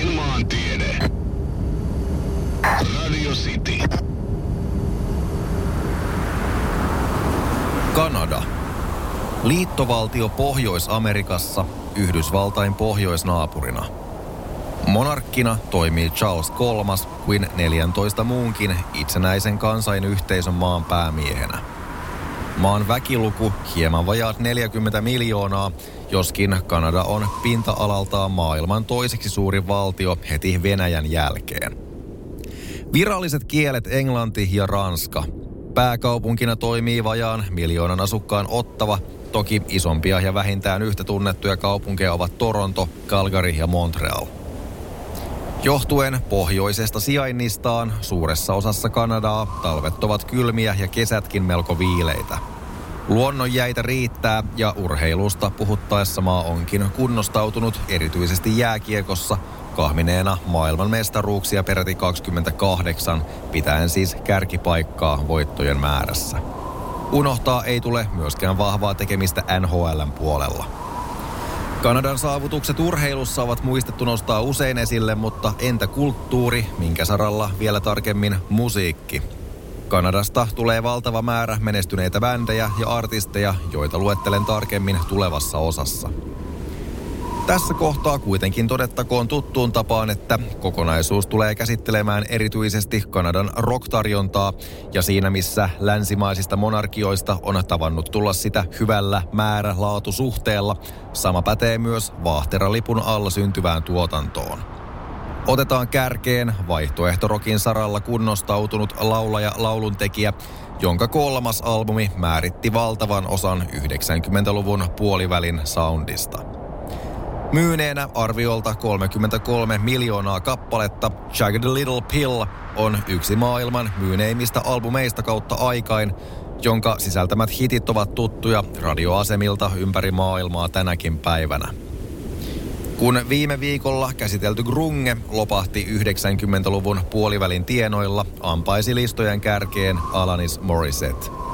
maantiede. Radio City. Kanada. Liittovaltio Pohjois-Amerikassa Yhdysvaltain pohjoisnaapurina. Monarkkina toimii Charles III kuin 14 muunkin itsenäisen kansainyhteisön maan päämiehenä. Maan väkiluku hieman vajaat 40 miljoonaa, joskin Kanada on pinta-alaltaan maailman toiseksi suurin valtio heti Venäjän jälkeen. Viralliset kielet englanti ja ranska. Pääkaupunkina toimii vajaan miljoonan asukkaan Ottava, toki isompia ja vähintään yhtä tunnettuja kaupunkeja ovat Toronto, Calgary ja Montreal. Johtuen pohjoisesta sijainnistaan suuressa osassa Kanadaa talvet ovat kylmiä ja kesätkin melko viileitä. Luonnonjäitä riittää ja urheilusta puhuttaessa maa onkin kunnostautunut erityisesti jääkiekossa kahmineena maailman mestaruuksia peräti 28, pitäen siis kärkipaikkaa voittojen määrässä. Unohtaa ei tule myöskään vahvaa tekemistä NHLn puolella. Kanadan saavutukset urheilussa ovat muistettu nostaa usein esille, mutta entä kulttuuri, minkä saralla vielä tarkemmin musiikki? Kanadasta tulee valtava määrä menestyneitä bändejä ja artisteja, joita luettelen tarkemmin tulevassa osassa. Tässä kohtaa kuitenkin todettakoon tuttuun tapaan, että kokonaisuus tulee käsittelemään erityisesti Kanadan rocktarjontaa ja siinä missä länsimaisista monarkioista on tavannut tulla sitä hyvällä määrä-laatusuhteella, sama pätee myös vaahteralipun alla syntyvään tuotantoon. Otetaan kärkeen vaihtoehtorokin saralla kunnostautunut laulaja lauluntekijä, jonka kolmas albumi määritti valtavan osan 90-luvun puolivälin soundista – Myyneenä arviolta 33 miljoonaa kappaletta, Jagged Little Pill on yksi maailman myyneimmistä albumeista kautta aikain, jonka sisältämät hitit ovat tuttuja radioasemilta ympäri maailmaa tänäkin päivänä. Kun viime viikolla käsitelty grunge lopahti 90-luvun puolivälin tienoilla, ampaisi listojen kärkeen Alanis Morissette.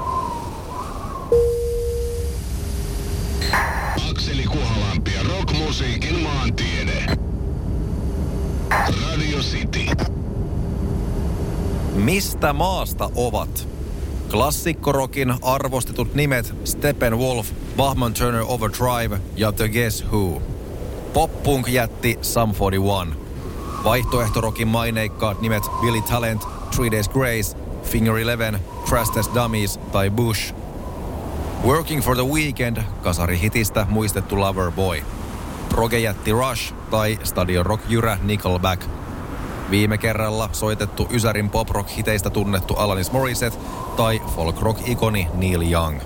Mistä maasta ovat? Klassikkorokin arvostetut nimet Steppenwolf, Bachman Turner Overdrive ja The Guess Who. Pop-punk jätti Sum 41. Vaihtoehtorokin maineikkaat nimet Billy Talent, Three Days Grace, Finger Eleven, Crash Test Dummies tai Bush. Working for the Weekend, kasarihitistä muistettu Lover Boy. Progejätti Rush tai Stadion Rock Jyrä Nickelback. Viime kerralla soitettu Ysärin pop-rock-hiteistä tunnettu Alanis Morissette tai folk-rock-ikoni Neil Young.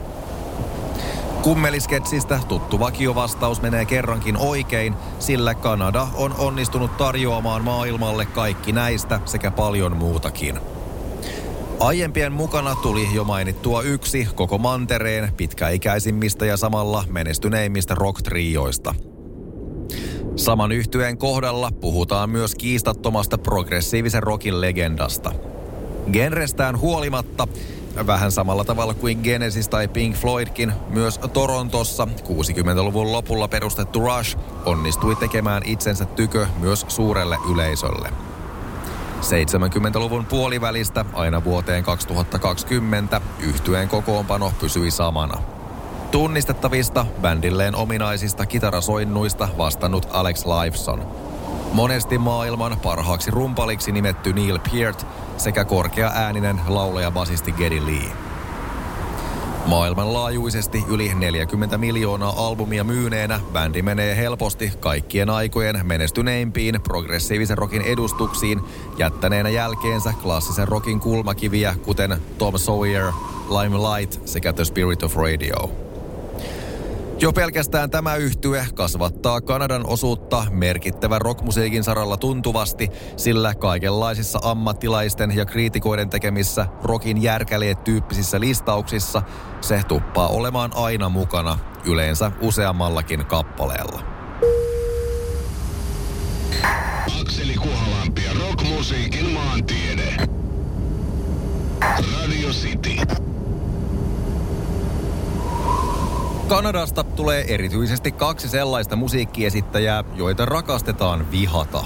Kummelisketsistä tuttu vakiovastaus menee kerrankin oikein, sillä Kanada on onnistunut tarjoamaan maailmalle kaikki näistä sekä paljon muutakin. Aiempien mukana tuli jo mainittua yksi koko mantereen pitkäikäisimmistä ja samalla menestyneimmistä rock-trioista. Saman yhtyeen kohdalla puhutaan myös kiistattomasta progressiivisen rockin legendasta. Genrestään huolimatta, vähän samalla tavalla kuin Genesis tai Pink Floydkin, myös Torontossa 60-luvun lopulla perustettu Rush onnistui tekemään itsensä tykö myös suurelle yleisölle. 70-luvun puolivälistä aina vuoteen 2020 yhtyeen kokoonpano pysyi samana. Tunnistettavista bändilleen ominaisista kitarasoinnuista vastannut Alex Lifeson. Monesti maailman parhaaksi rumpaliksi nimetty Neil Peart sekä korkea ääninen laulaja-basisti Geddy Lee. Maailmanlaajuisesti yli 40 miljoonaa albumia myyneenä bändi menee helposti kaikkien aikojen menestyneimpiin progressiivisen rokin edustuksiin, jättäneenä jälkeensä klassisen rokin kulmakiviä kuten Tom Sawyer, Limelight sekä The Spirit of Radio. Jo pelkästään tämä yhtye kasvattaa Kanadan osuutta merkittävän rockmusiikin saralla tuntuvasti, sillä kaikenlaisissa ammattilaisten ja kriitikoiden tekemissä rockin järkäleet tyyppisissä listauksissa se tuppaa olemaan aina mukana, yleensä useammallakin kappaleella. Akseli Kuhalampi ja rockmusiikin maantiede. Radio City. Kanadasta tulee erityisesti kaksi sellaista musiikkiesittäjää, joita rakastetaan vihata.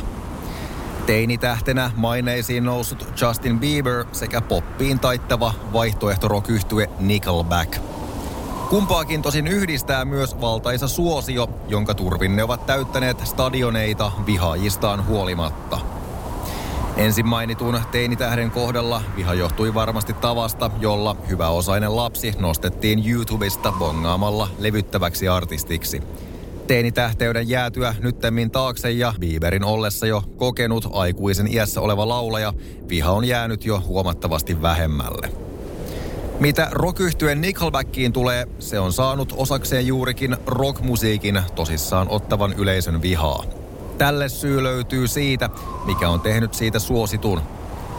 Teinitähtenä maineisiin noussut Justin Bieber sekä poppiin taittava vaihtoehtorock Nickelback. Kumpaakin tosin yhdistää myös valtaisa suosio, jonka turvin ne ovat täyttäneet stadioneita vihaajistaan huolimatta – Ensin mainitun teinitähden kohdalla viha johtui varmasti tavasta, jolla hyväosainen lapsi nostettiin YouTubesta bongaamalla levyttäväksi artistiksi. Teinitähteyden jäätyä nyttemmin taakse ja Bieberin ollessa jo kokenut aikuisen iässä oleva laulaja, viha on jäänyt jo huomattavasti vähemmälle. Mitä rock Nickelbackiin tulee, se on saanut osakseen juurikin rockmusiikin tosissaan ottavan yleisön vihaa. Tälle syy löytyy siitä, mikä on tehnyt siitä suositun.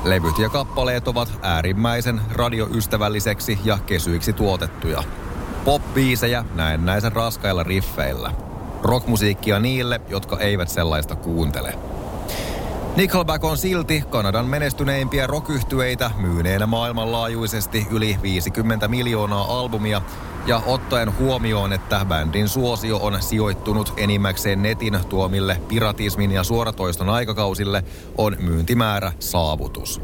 Levyt ja kappaleet ovat äärimmäisen radioystävälliseksi ja kesyiksi tuotettuja. Pop-biisejä näennäisen raskailla riffeillä. Rockmusiikkia niille, jotka eivät sellaista kuuntele. Nickelback on silti Kanadan menestyneimpiä rockyhtyeitä myyneenä maailmanlaajuisesti yli 50 miljoonaa albumia ja ottaen huomioon, että bändin suosio on sijoittunut enimmäkseen netin tuomille piratismin ja suoratoiston aikakausille, on myyntimäärä saavutus.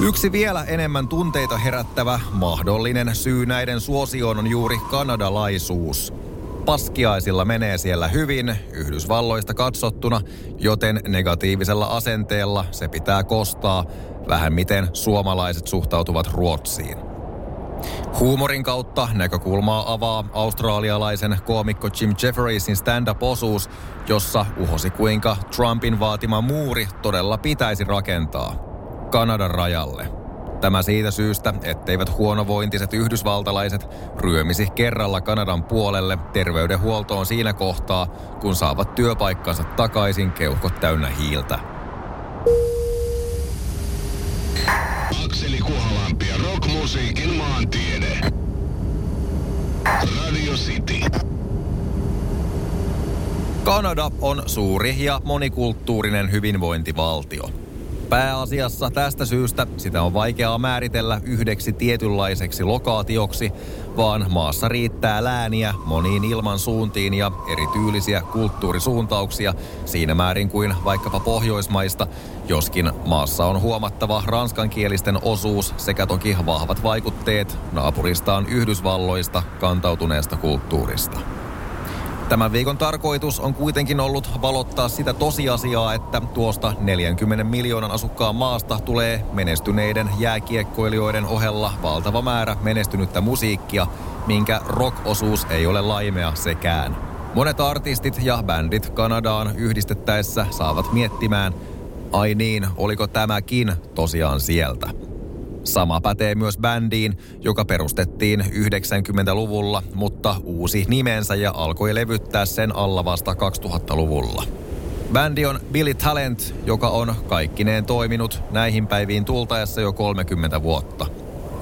Yksi vielä enemmän tunteita herättävä mahdollinen syy näiden suosioon on juuri kanadalaisuus. Paskiaisilla menee siellä hyvin, Yhdysvalloista katsottuna, joten negatiivisella asenteella se pitää kostaa vähän miten suomalaiset suhtautuvat Ruotsiin. Huumorin kautta näkökulmaa avaa australialaisen koomikko Jim Jefferiesin stand-up-osuus, jossa uhosi kuinka Trumpin vaatima muuri todella pitäisi rakentaa Kanadan rajalle. Tämä siitä syystä, etteivät huonovointiset yhdysvaltalaiset ryömisi kerralla Kanadan puolelle terveydenhuoltoon siinä kohtaa, kun saavat työpaikkansa takaisin keuhkot täynnä hiiltä. Akseli Kuhalampi ja rockmusiikin maantiede. Radio City. Kanada on suuri ja monikulttuurinen hyvinvointivaltio. Pääasiassa tästä syystä sitä on vaikeaa määritellä yhdeksi tietynlaiseksi lokaatioksi, vaan maassa riittää lääniä moniin ilman suuntiin ja erityylisiä kulttuurisuuntauksia siinä määrin kuin vaikkapa Pohjoismaista, joskin maassa on huomattava ranskankielisten osuus sekä toki vahvat vaikutteet naapuristaan Yhdysvalloista kantautuneesta kulttuurista. Tämän viikon tarkoitus on kuitenkin ollut valottaa sitä tosiasiaa, että tuosta 40 miljoonan asukkaan maasta tulee menestyneiden jääkiekkoilijoiden ohella valtava määrä menestynyttä musiikkia, minkä rock-osuus ei ole laimea sekään. Monet artistit ja bändit Kanadaan yhdistettäessä saavat miettimään, ai niin, oliko tämäkin tosiaan sieltä. Sama pätee myös bändiin, joka perustettiin 90-luvulla, mutta uusi nimensä ja alkoi levyttää sen alla vasta 2000-luvulla. Bändi on Billy Talent, joka on kaikkineen toiminut näihin päiviin tultaessa jo 30 vuotta.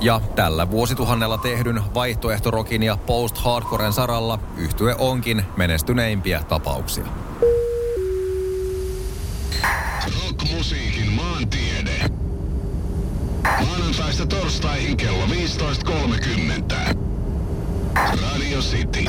Ja tällä vuosituhannella tehdyn vaihtoehtorokin ja post-hardcoren saralla yhtye onkin menestyneimpiä tapauksia. Rockmusiikin maantiede. Maanantaista torstaihin kello 15.30. Radio City.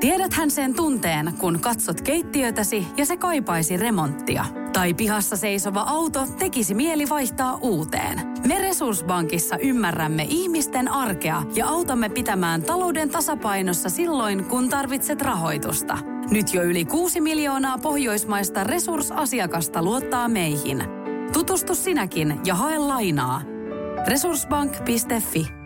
Tiedäthän sen tunteen, kun katsot keittiötäsi ja se kaipaisi remonttia. Tai pihassa seisova auto tekisi mieli vaihtaa uuteen. Me Resurssbankissa ymmärrämme ihmisten arkea ja autamme pitämään talouden tasapainossa silloin, kun tarvitset rahoitusta. Nyt jo yli 6 miljoonaa pohjoismaista resursasiakasta luottaa meihin. Tutustu sinäkin ja hae lainaa. Resurssbank.fi